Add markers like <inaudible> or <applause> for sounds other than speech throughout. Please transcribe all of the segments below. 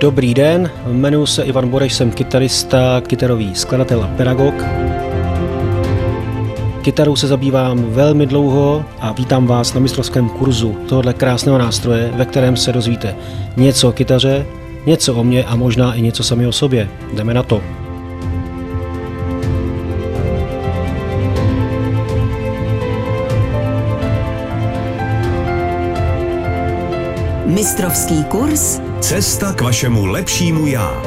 Dobrý den, jmenuji se Ivan Boreš, jsem kytarista, kytarový skladatel a pedagog. Kytarou se zabývám velmi dlouho a vítám vás na mistrovském kurzu tohoto krásného nástroje, ve kterém se dozvíte něco o kytaře, něco o mně a možná i něco sami o sobě. Jdeme na to. Mistrovský kurz Cesta k vašemu lepšímu já.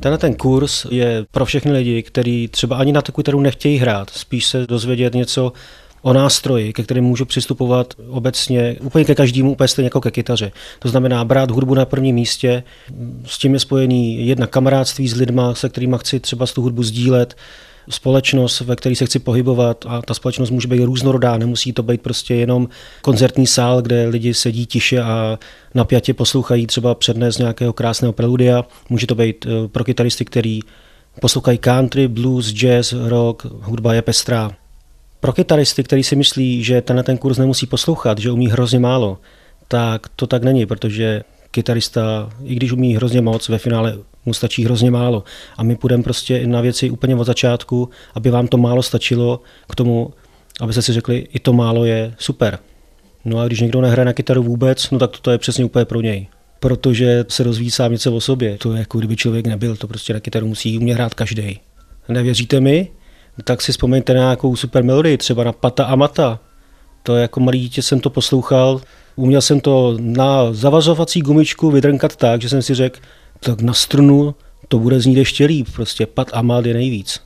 Tenhle ten kurz je pro všechny lidi, kteří třeba ani na takovou kytaru nechtějí hrát, spíš se dozvědět něco o nástroji, ke kterým můžu přistupovat obecně úplně ke každému, úplně stejně jako ke kytaře. To znamená brát hudbu na prvním místě, s tím je spojený jedna kamarádství s lidma, se kterými chci třeba tu hudbu sdílet, společnost, ve které se chci pohybovat a ta společnost může být různorodá, nemusí to být prostě jenom koncertní sál, kde lidi sedí tiše a napjatě poslouchají třeba přednes nějakého krásného preludia. Může to být eh, pro kytaristy, který poslouchají country, blues, jazz, rock, hudba je pestrá. Pro kytaristy, který si myslí, že tenhle ten kurz nemusí poslouchat, že umí hrozně málo, tak to tak není, protože kytarista, i když umí hrozně moc, ve finále mu stačí hrozně málo. A my půjdeme prostě na věci úplně od začátku, aby vám to málo stačilo k tomu, aby se si řekli, i to málo je super. No a když někdo nehraje na kytaru vůbec, no tak to je přesně úplně pro něj. Protože se rozvíjí sám něco o sobě. To je jako kdyby člověk nebyl, to prostě na kytaru musí umět hrát každý. Nevěříte mi? Tak si vzpomeňte na nějakou super melodii, třeba na Pata a Mata. To jako malý dítě jsem to poslouchal, uměl jsem to na zavazovací gumičku vydrnkat tak, že jsem si řekl, tak na strunu to bude znít ještě líp. Prostě Pat Amal je nejvíc.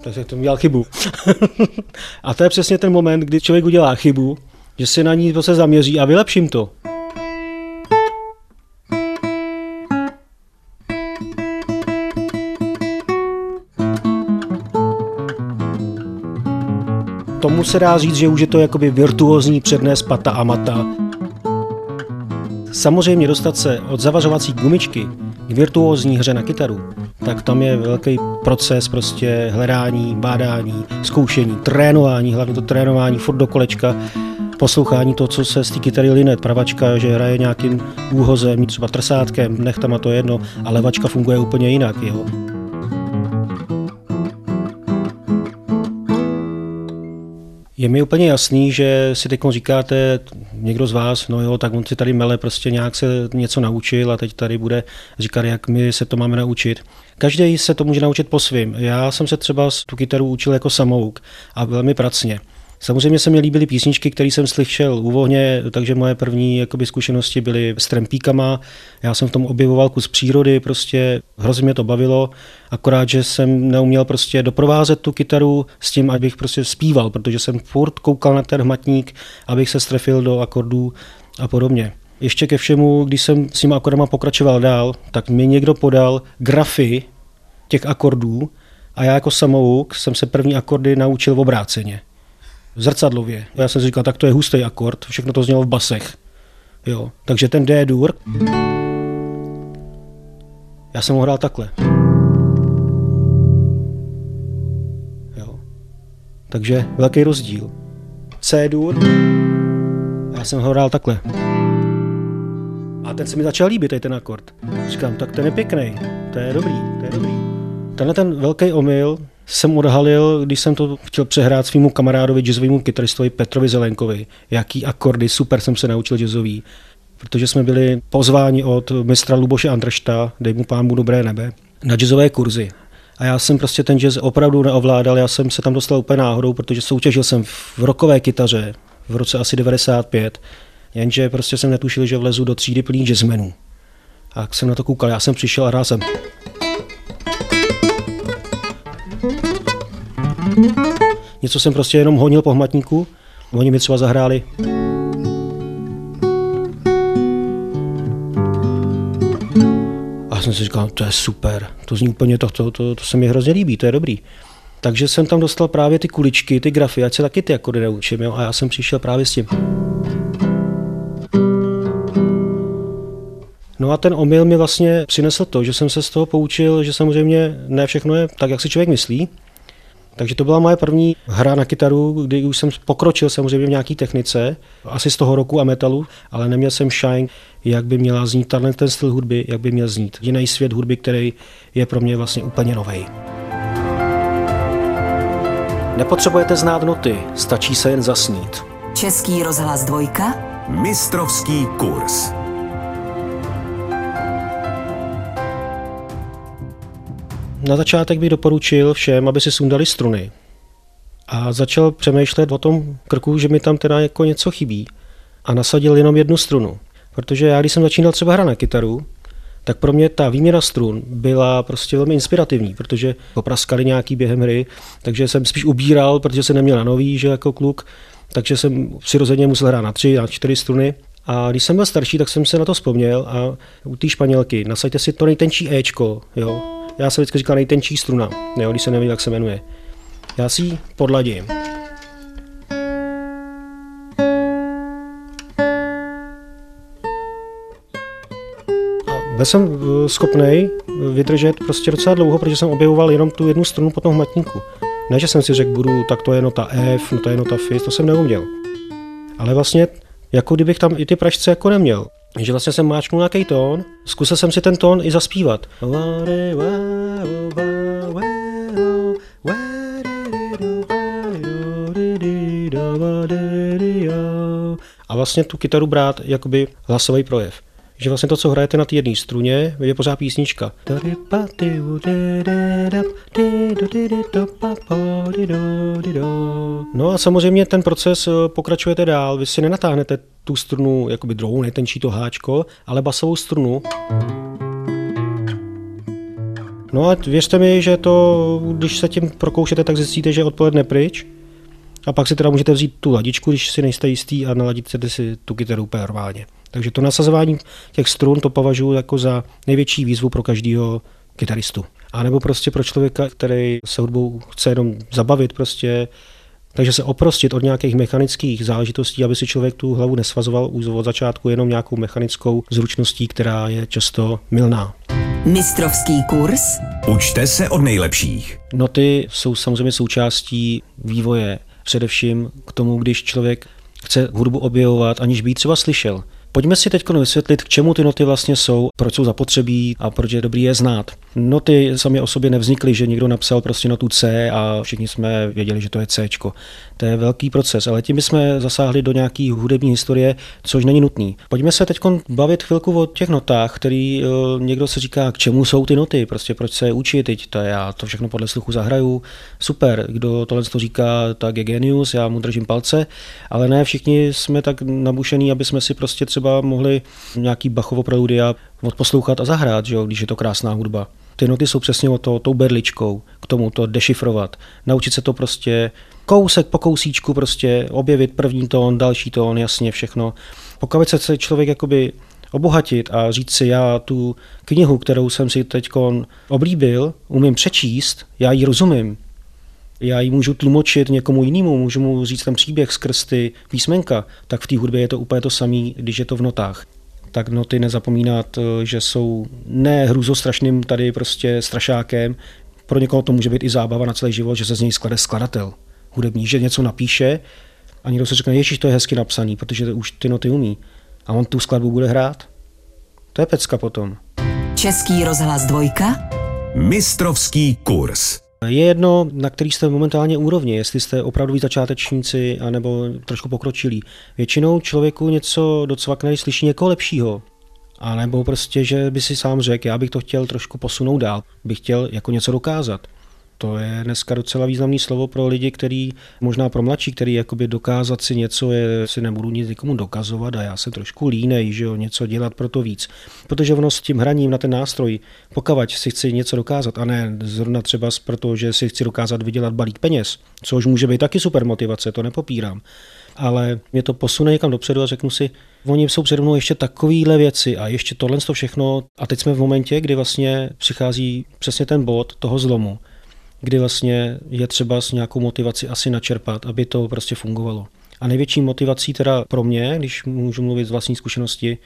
Takže to udělal chybu. <laughs> a to je přesně ten moment, kdy člověk udělá chybu, že se na ní se zaměří a vylepším to. Tomu se dá říct, že už je to jakoby virtuózní přednes pata a mata. Samozřejmě dostat se od zavařovací gumičky k virtuózní hře na kytaru, tak tam je velký proces prostě hledání, bádání, zkoušení, trénování, hlavně to trénování furt do kolečka, poslouchání to, co se z té kytary line. Pravačka, že hraje nějakým úhozem, třeba trsátkem, nechtama to jedno, a levačka funguje úplně jinak. Jo. Je mi úplně jasný, že si teď říkáte, někdo z vás, no jo, tak on si tady mele prostě nějak se něco naučil a teď tady bude říkat, jak my se to máme naučit. Každý se to může naučit po svým. Já jsem se třeba tu kytaru učil jako samouk a velmi pracně. Samozřejmě se mi líbily písničky, které jsem slyšel úvohně, takže moje první jakoby, zkušenosti byly s trempíkama. Já jsem v tom objevoval kus přírody, prostě hrozně mě to bavilo, akorát, že jsem neuměl prostě doprovázet tu kytaru s tím, abych prostě zpíval, protože jsem furt koukal na ten hmatník, abych se strefil do akordů a podobně. Ještě ke všemu, když jsem s těma akordama pokračoval dál, tak mi někdo podal grafy těch akordů a já jako samouk jsem se první akordy naučil v obráceně zrcadlově. Já jsem si říkal, tak to je hustý akord, všechno to znělo v basech. Jo. Takže ten D dur, já jsem ho hrál takhle. Jo. Takže velký rozdíl. C dur, já jsem ho hrál takhle. A ten se mi začal líbit, ten akord. Říkám, tak ten je pěkný, to je dobrý, to je dobrý. Tenhle ten velký omyl jsem odhalil, když jsem to chtěl přehrát svýmu kamarádovi, jazzovému kytaristovi Petrovi Zelenkovi, jaký akordy super jsem se naučil jazzový, protože jsme byli pozváni od mistra Luboše Andršta, dej mu pánu dobré nebe, na jazzové kurzy. A já jsem prostě ten jazz opravdu neovládal, já jsem se tam dostal úplně náhodou, protože soutěžil jsem v rokové kytaře v roce asi 95, jenže prostě jsem netušil, že vlezu do třídy plný jazzmenů. A jak jsem na to koukal, já jsem přišel a hrál jsem. Něco jsem prostě jenom honil po hmatníku, oni mi třeba zahráli. A jsem si říkal, to je super, to zní úplně to, to, to, to se mi hrozně líbí, to je dobrý. Takže jsem tam dostal právě ty kuličky, ty grafy, ať se taky ty akordy naučím. Jo? A já jsem přišel právě s tím. No a ten omyl mi vlastně přinesl to, že jsem se z toho poučil, že samozřejmě ne všechno je tak, jak si člověk myslí. Takže to byla moje první hra na kytaru, kdy už jsem pokročil samozřejmě v nějaké technice, asi z toho roku a metalu, ale neměl jsem shine, jak by měla znít tenhle ten styl hudby, jak by měl znít. Jiný svět hudby, který je pro mě vlastně úplně nový. Nepotřebujete znát noty, stačí se jen zasnít. Český rozhlas dvojka. Mistrovský kurz. Na začátek bych doporučil všem, aby si sundali struny. A začal přemýšlet o tom krku, že mi tam teda jako něco chybí. A nasadil jenom jednu strunu. Protože já, když jsem začínal třeba hrát na kytaru, tak pro mě ta výměna strun byla prostě velmi inspirativní, protože popraskali nějaký během hry, takže jsem spíš ubíral, protože jsem neměl na nový, že jako kluk, takže jsem přirozeně musel hrát na tři, na čtyři struny. A když jsem byl starší, tak jsem se na to vzpomněl a u té španělky nasaďte si to nejtenčí Ečko, jo. Já jsem vždycky říkal nejtenčí struna, jo, když se neví, jak se jmenuje. Já si ji podladím. Byl jsem eh, schopný vydržet prostě docela dlouho, protože jsem objevoval jenom tu jednu strunu po tom hmatníku. Ne, že jsem si řekl, budu, tak to je nota F, no to je nota F, to jsem neuměl. Ale vlastně, jako kdybych tam i ty pražce jako neměl. Že vlastně jsem máčknul nějaký tón, zkusil jsem si ten tón i zaspívat. A vlastně tu kytaru brát jakoby hlasový projev že vlastně to, co hrajete na té jedné struně, je pořád písnička. No a samozřejmě ten proces eh, pokračujete dál. Vy si nenatáhnete tu strunu, jakoby druhou, nejtenčí to háčko, ale basovou strunu. No a věřte mi, že to, když se tím prokoušete, tak zjistíte, že odpoledne pryč. A pak si teda můžete vzít tu ladičku, když si nejste jistý a naladit si tu kytaru úplně normálně. Takže to nasazování těch strun to považuji jako za největší výzvu pro každého kytaristu. A nebo prostě pro člověka, který se hudbou chce jenom zabavit prostě, takže se oprostit od nějakých mechanických záležitostí, aby si člověk tu hlavu nesvazoval už od začátku jenom nějakou mechanickou zručností, která je často milná. Mistrovský kurz. Učte se od nejlepších. Noty jsou samozřejmě součástí vývoje, především k tomu, když člověk chce hudbu objevovat, aniž by ji třeba slyšel. Pojďme si teď vysvětlit, k čemu ty noty vlastně jsou, proč jsou zapotřebí a proč je dobrý je znát. Noty sami o sobě nevznikly, že někdo napsal prostě notu C a všichni jsme věděli, že to je C. To je velký proces, ale tím jsme zasáhli do nějaký hudební historie, což není nutný. Pojďme se teď bavit chvilku o těch notách, který uh, někdo se říká, k čemu jsou ty noty, prostě proč se je učit, teď to já to všechno podle sluchu zahraju. Super, kdo tohle to říká, tak je genius, já mu držím palce, ale ne všichni jsme tak nabušení, aby jsme si prostě třeba mohli nějaký Bachovo preludia odposlouchat a zahrát, že jo, když je to krásná hudba. Ty noty jsou přesně o to, tou berličkou, k tomu to dešifrovat. Naučit se to prostě kousek po kousíčku prostě objevit první tón, další tón, jasně všechno. Pokud se člověk jakoby obohatit a říct si, já tu knihu, kterou jsem si teď oblíbil, umím přečíst, já ji rozumím. Já ji můžu tlumočit někomu jinému, můžu mu říct ten příběh skrz ty písmenka, tak v té hudbě je to úplně to samé, když je to v notách tak noty nezapomínat, že jsou ne hrůzostrašným tady prostě strašákem, pro někoho to může být i zábava na celý život, že se z něj sklade skladatel hudební, že něco napíše a někdo se řekne, ježiš, to je hezky napsaný, protože už ty noty umí. A on tu skladbu bude hrát. To je pecka potom. Český rozhlas dvojka. Mistrovský kurz. Je jedno, na který jste momentálně úrovni, jestli jste opravdu začátečníci anebo trošku pokročilí. Většinou člověku něco docvakne, slyší někoho lepšího. A nebo prostě, že by si sám řekl, já bych to chtěl trošku posunout dál, bych chtěl jako něco dokázat. To je dneska docela významný slovo pro lidi, který možná pro mladší, který jakoby dokázat si něco, je, si nebudu nic nikomu dokazovat a já jsem trošku línej, že jo, něco dělat pro to víc. Protože ono s tím hraním na ten nástroj, pokud si chci něco dokázat a ne zrovna třeba proto, že si chci dokázat vydělat balík peněz, což může být taky super motivace, to nepopírám. Ale mě to posune někam dopředu a řeknu si, oni jsou přede mnou ještě takovéhle věci a ještě tohle to všechno. A teď jsme v momentě, kdy vlastně přichází přesně ten bod toho zlomu, kdy vlastně je třeba s nějakou motivaci asi načerpat, aby to prostě fungovalo. A největší motivací teda pro mě, když můžu mluvit z vlastní zkušenosti,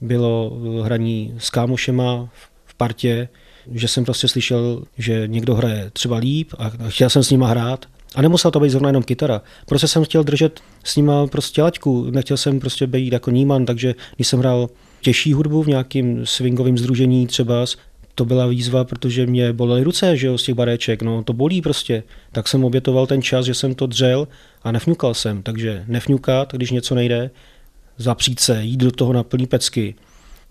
bylo hraní s kámošema v partě, že jsem prostě slyšel, že někdo hraje třeba líp a chtěl jsem s nima hrát. A nemusela to být zrovna jenom kytara. Prostě jsem chtěl držet s nima prostě laťku. Nechtěl jsem prostě být jako níman, takže když jsem hrál těžší hudbu v nějakým swingovém združení třeba, to byla výzva, protože mě bolely ruce že jo, z těch baréček, no to bolí prostě. Tak jsem obětoval ten čas, že jsem to dřel a nefňukal jsem, takže nefňukat, když něco nejde, zapřít se, jít do toho na plný pecky.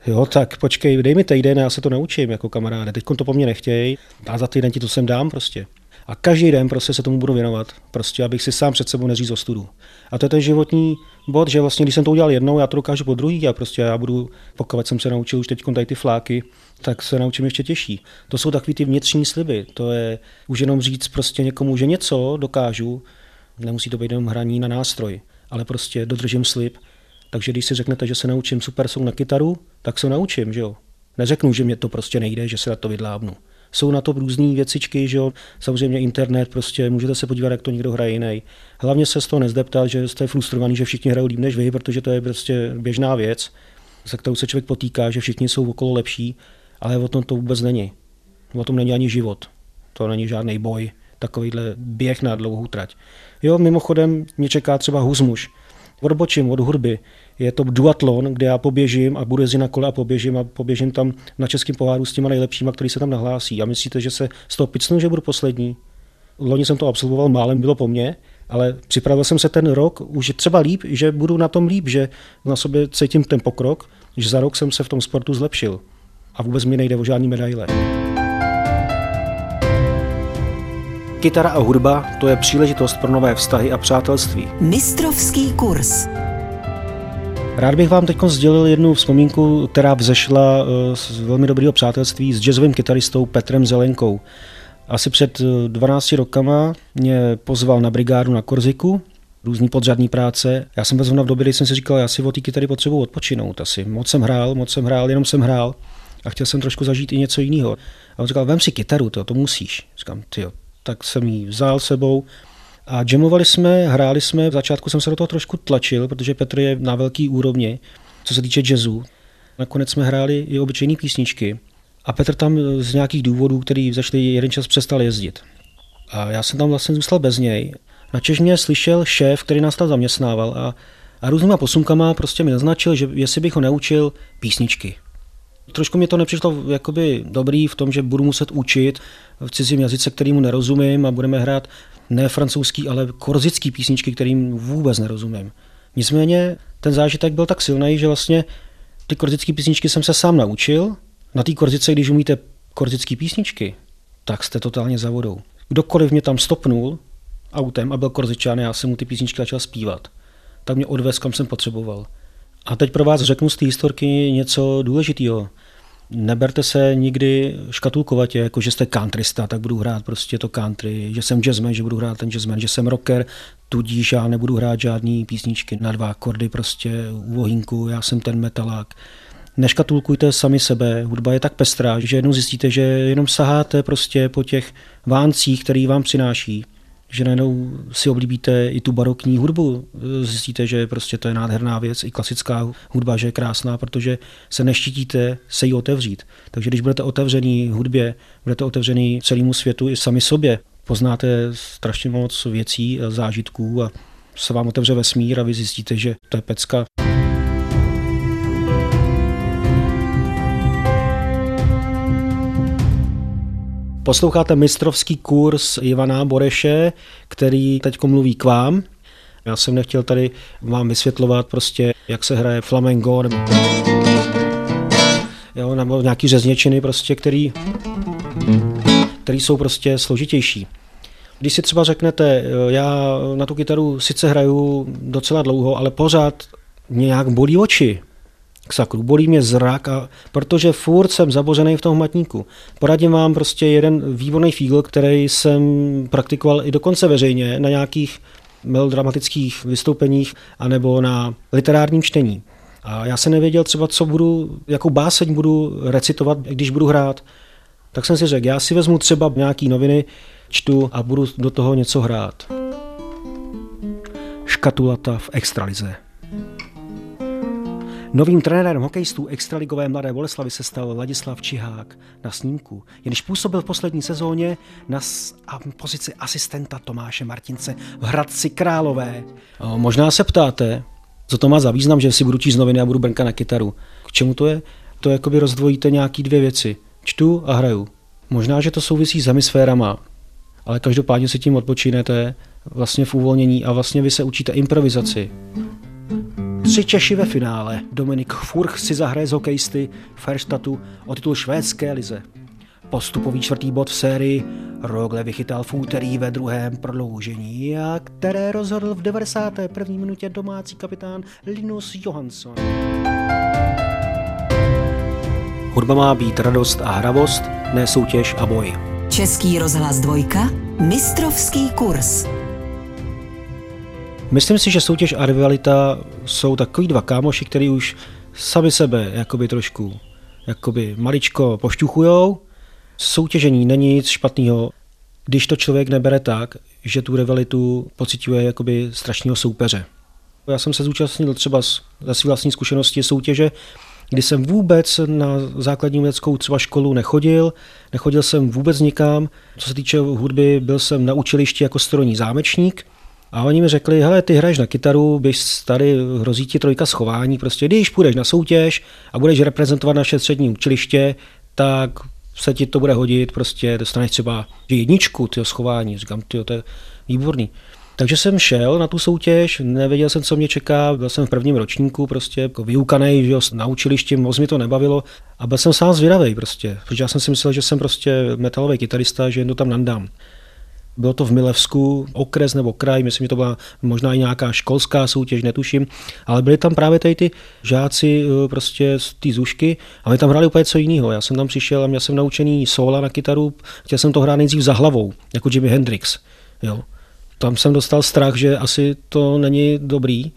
Jo, tak počkej, dej mi týden, já se to naučím jako kamaráde. Teď to po mně nechtěj a za týden ti to sem dám prostě. A každý den prostě se tomu budu věnovat, prostě abych si sám před sebou neřízl ostudu. A to je ten životní bod, že vlastně, když jsem to udělal jednou, já to dokážu po druhý a prostě já budu, pokud jsem se naučil už teď tady ty fláky, tak se naučím ještě těžší. To jsou takový ty vnitřní sliby. To je už jenom říct prostě někomu, že něco dokážu, nemusí to být jenom hraní na nástroj, ale prostě dodržím slib. Takže když si řeknete, že se naučím super song na kytaru, tak se naučím, že jo. Neřeknu, že mě to prostě nejde, že se na to vydlábnu jsou na to různé věcičky, že jo, samozřejmě internet, prostě můžete se podívat, jak to někdo hraje jiný. Hlavně se z toho nezdeptat, že jste frustrovaný, že všichni hrajou líp než vy, protože to je prostě běžná věc, se kterou se člověk potýká, že všichni jsou okolo lepší, ale o tom to vůbec není. O tom není ani život. To není žádný boj, takovýhle běh na dlouhou trať. Jo, mimochodem mě čeká třeba huzmuš. Odbočím od hudby, je to duatlon, kde já poběžím a budu jezdit na kole a poběžím a poběžím tam na českém poháru s těma nejlepšíma, který se tam nahlásí. A myslíte, že se z toho picnu, že budu poslední? Loni jsem to absolvoval málem, bylo po mně, ale připravil jsem se ten rok už třeba líp, že budu na tom líp, že na sobě cítím ten pokrok, že za rok jsem se v tom sportu zlepšil. A vůbec mi nejde o žádný medaile. Kytara a hudba to je příležitost pro nové vztahy a přátelství. Mistrovský kurz. Rád bych vám teď sdělil jednu vzpomínku, která vzešla eh, z velmi dobrého přátelství s jazzovým kytaristou Petrem Zelenkou. Asi před 12 eh, rokama mě pozval na brigádu na Korziku, různý podřadní práce. Já jsem byl v době, kdy jsem si říkal, já si o té kytary potřebuji odpočinout asi. Moc jsem hrál, moc jsem hrál, jenom jsem hrál a chtěl jsem trošku zažít i něco jiného. A on říkal, vem si kytaru, to, to musíš. Říkám, ty tak jsem ji vzal sebou a jamovali jsme, hráli jsme, v začátku jsem se do toho trošku tlačil, protože Petr je na velký úrovni, co se týče jazzu. Nakonec jsme hráli i obyčejné písničky a Petr tam z nějakých důvodů, který začali jeden čas přestal jezdit. A já jsem tam vlastně zůstal bez něj. Načež mě slyšel šéf, který nás tam zaměstnával a, a různýma posunkama prostě mi naznačil, že jestli bych ho naučil písničky. Trošku mi to nepřišlo jakoby dobrý v tom, že budu muset učit v cizím jazyce, kterýmu nerozumím a budeme hrát ne francouzský, ale korzický písničky, kterým vůbec nerozumím. Nicméně ten zážitek byl tak silný, že vlastně ty korzické písničky jsem se sám naučil. Na té korzice, když umíte korzické písničky, tak jste totálně za vodou. Kdokoliv mě tam stopnul autem a byl korzičan, já jsem mu ty písničky začal zpívat. Tak mě odvez, kam jsem potřeboval. A teď pro vás řeknu z té historky něco důležitého neberte se nikdy škatulkovatě, jako že jste countrysta, tak budu hrát prostě to country, že jsem jazzman, že budu hrát ten jazzman, že jsem rocker, tudíž já nebudu hrát žádný písničky na dva akordy prostě u ohýnku, já jsem ten metalák. Neškatulkujte sami sebe, hudba je tak pestrá, že jednou zjistíte, že jenom saháte prostě po těch váncích, který vám přináší že najednou si oblíbíte i tu barokní hudbu. Zjistíte, že prostě to je nádherná věc, i klasická hudba, že je krásná, protože se neštítíte se jí otevřít. Takže když budete otevřený hudbě, budete otevřený celému světu i sami sobě, poznáte strašně moc věcí, zážitků a se vám otevře vesmír a vy zjistíte, že to je pecka. Posloucháte mistrovský kurz Ivana Boreše, který teď mluví k vám. Já jsem nechtěl tady vám vysvětlovat prostě, jak se hraje flamengo nebo, jo, nebo nějaký řezněčiny, prostě, který, který jsou prostě složitější. Když si třeba řeknete, já na tu kytaru sice hraju docela dlouho, ale pořád nějak bolí oči, k sakru. Bolí mě zrak, a, protože furt jsem zabořený v tom hmatníku. Poradím vám prostě jeden výborný fígl, který jsem praktikoval i dokonce veřejně na nějakých melodramatických vystoupeních anebo na literárním čtení. A já jsem nevěděl třeba, co budu, jakou báseň budu recitovat, když budu hrát. Tak jsem si řekl, já si vezmu třeba nějaký noviny, čtu a budu do toho něco hrát. Škatulata v extralize. Novým trenérem hokejistů extraligové Mladé Boleslavy se stal Ladislav Čihák na snímku, jenž působil v poslední sezóně na pozici asistenta Tomáše Martince v Hradci Králové. Možná se ptáte, co to má za význam, že si budu číst noviny a budu brnka na kytaru. K čemu to je? To jakoby rozdvojíte nějaký dvě věci. Čtu a hraju. Možná, že to souvisí s hemisférama, ale každopádně si tím odpočinete vlastně v uvolnění a vlastně vy se učíte improvizaci. Tři Češi ve finále. Dominik Furch si zahraje z hokejisty Ferstatu o titul švédské lize. Postupový čtvrtý bod v sérii Rogle vychytal v úterý ve druhém prodloužení, a které rozhodl v 91. minutě domácí kapitán Linus Johansson. Hudba má být radost a hravost, ne soutěž a boj. Český rozhlas dvojka, mistrovský kurz. Myslím si, že soutěž a rivalita jsou takový dva kámoši, který už sami sebe jakoby trošku jakoby maličko pošťuchujou. Soutěžení není nic špatného, když to člověk nebere tak, že tu rivalitu pocituje jakoby strašného soupeře. Já jsem se zúčastnil třeba ze své vlastní zkušenosti soutěže, kdy jsem vůbec na základní uměleckou třeba školu nechodil, nechodil jsem vůbec nikam. Co se týče hudby, byl jsem na učilišti jako strojní zámečník, a oni mi řekli, hele, ty hraješ na kytaru, běž tady, hrozí ti trojka schování, prostě když půjdeš na soutěž a budeš reprezentovat naše střední učiliště, tak se ti to bude hodit, prostě dostaneš třeba jedničku tyho schování. Říkám, tyjo, to je výborný. Takže jsem šel na tu soutěž, nevěděl jsem, co mě čeká, byl jsem v prvním ročníku, prostě jako vyukanej, že na učilišti, moc mi to nebavilo a byl jsem sám zvědavý prostě, protože já jsem si myslel, že jsem prostě metalový kytarista, že jen to tam nandám. Bylo to v Milevsku, okres nebo kraj, myslím, že to byla možná i nějaká školská soutěž, netuším, ale byli tam právě tady ty žáci eh, prostě z té zušky a my tam hráli úplně co jiného. Já jsem tam přišel a měl jsem naučený sola na kytaru, chtěl jsem to hrát nejdřív za hlavou, jako Jimi Hendrix. Jo. Tam jsem dostal strach, že asi to není dobrý,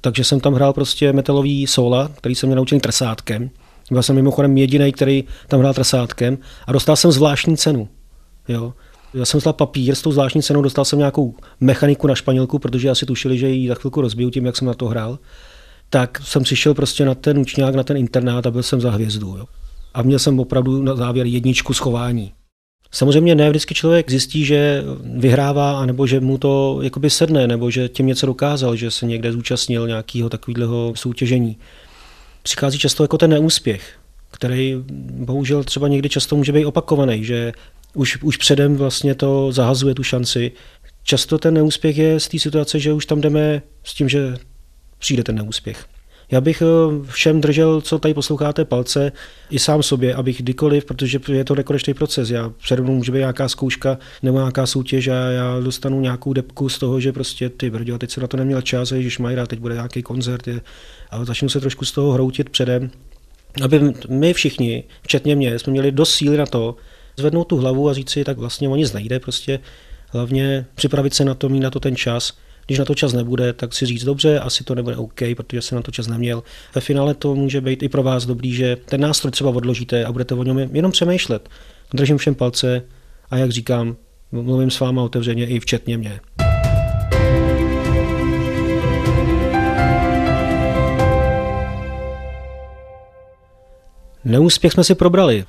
takže jsem tam hrál prostě metalový sola, který jsem měl naučený trsátkem. Byl jsem mimochodem jediný, který tam hrál trsátkem a dostal jsem zvláštní cenu. Jo. Já jsem dostal papír s tou zvláštní cenou, dostal jsem nějakou mechaniku na španělku, protože asi tušili, že ji za chvilku rozbiju tím, jak jsem na to hrál. Tak jsem přišel prostě na ten učňák, na ten internát a byl jsem za hvězdu. Jo. A měl jsem opravdu na závěr jedničku schování. Samozřejmě ne vždycky člověk zjistí, že vyhrává, anebo že mu to jakoby sedne, nebo že tím něco dokázal, že se někde zúčastnil nějakého takového soutěžení. Přichází často jako ten neúspěch, který bohužel třeba někdy často může být opakovaný, že už, už předem vlastně to zahazuje tu šanci. Často ten neúspěch je z té situace, že už tam jdeme s tím, že přijde ten neúspěch. Já bych eh, všem držel, co tady posloucháte, palce, i sám sobě, abych kdykoliv, protože je to nekonečný proces. Já přede mnou může být nějaká zkouška nebo nějaká soutěž a já dostanu nějakou depku z toho, že prostě ty brďo, teď se na to neměl čas, a Ježíš Majra, teď bude nějaký koncert je, a začnu se trošku z toho hroutit předem, aby my všichni, včetně mě, jsme měli dost síly na to, zvednout tu hlavu a říct si, tak vlastně o nic nejde, prostě hlavně připravit se na to, mít na to ten čas. Když na to čas nebude, tak si říct dobře, asi to nebude OK, protože jsem na to čas neměl. Ve finále to může být i pro vás dobrý, že ten nástroj třeba odložíte a budete o něm jenom přemýšlet. Držím všem palce a jak říkám, mluvím s váma otevřeně i včetně mě. Neúspěch jsme si probrali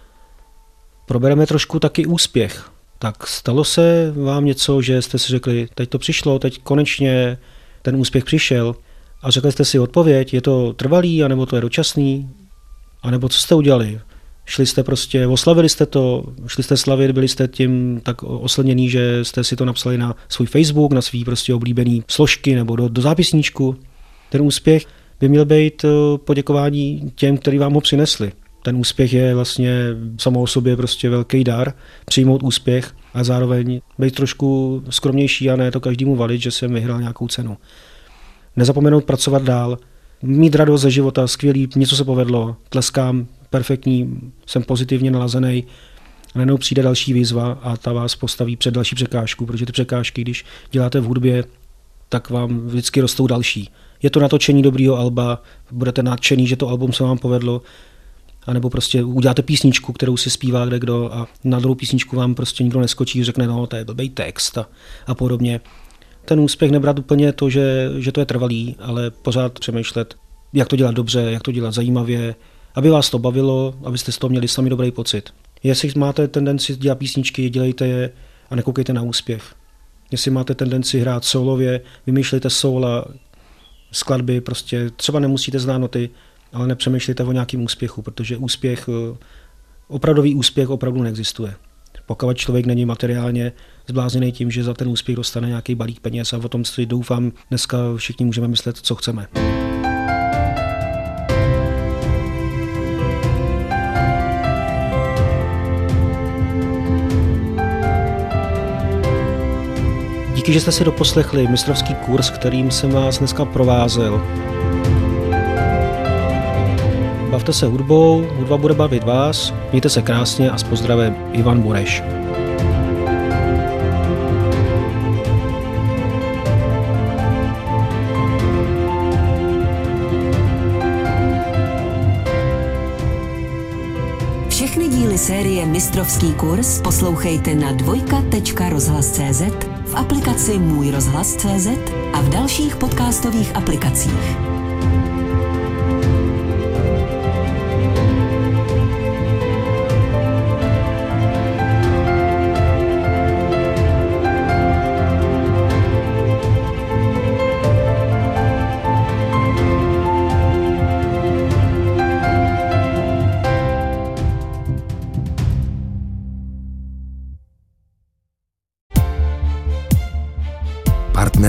probereme trošku taky úspěch. Tak stalo se vám něco, že jste si řekli, teď to přišlo, teď konečně ten úspěch přišel a řekli jste si odpověď, je to trvalý, anebo to je dočasný, anebo co jste udělali? Šli jste prostě, oslavili jste to, šli jste slavit, byli jste tím tak oslněný, že jste si to napsali na svůj Facebook, na svý prostě oblíbený složky nebo do, do zápisníčku. Ten úspěch by měl být eh, poděkování těm, kteří vám ho přinesli ten úspěch je vlastně samo o sobě prostě velký dar, přijmout úspěch a zároveň být trošku skromnější a ne to každému valit, že jsem vyhrál nějakou cenu. Nezapomenout pracovat dál, mít radost ze života, skvělý, něco se povedlo, tleskám, perfektní, jsem pozitivně nalazený, a najednou přijde další výzva a ta vás postaví před další překážku, protože ty překážky, když děláte v hudbě, tak vám vždycky rostou další. Je to natočení dobrýho alba, budete nadšený, že to album se vám povedlo, anebo prostě uděláte písničku, kterou si zpívá kde kdo a na druhou písničku vám prostě nikdo neskočí, řekne, no to je blbý text a, a podobně. Ten úspěch nebrat úplně to, že, že to je trvalý, ale pořád přemýšlet, jak to dělat dobře, jak to dělat zajímavě, aby vás to bavilo, abyste z toho měli sami dobrý pocit. Jestli máte tendenci dělat písničky, dělejte je a nekoukejte na úspěch. Jestli máte tendenci hrát solově, vymýšlejte sola, skladby, prostě třeba nemusíte znát noty, ale nepřemýšlejte o nějakém úspěchu, protože úspěch, eh, opravdový úspěch opravdu neexistuje. Pokud člověk není materiálně zblázněný tím, že za ten úspěch dostane nějaký balík peněz a o tom si doufám dneska všichni můžeme myslet, co chceme. Díky, že jste si doposlechli mistrovský kurz, kterým jsem vás dneska provázel. Bavte se hudbou, hudba bude bavit vás, mějte se krásně a s pozdravem Ivan Bureš. Všechny díly série Mistrovský kurz poslouchejte na dvojka.rozhlas.cz v aplikaci Můj rozhlas.cz a v dalších podcastových aplikacích.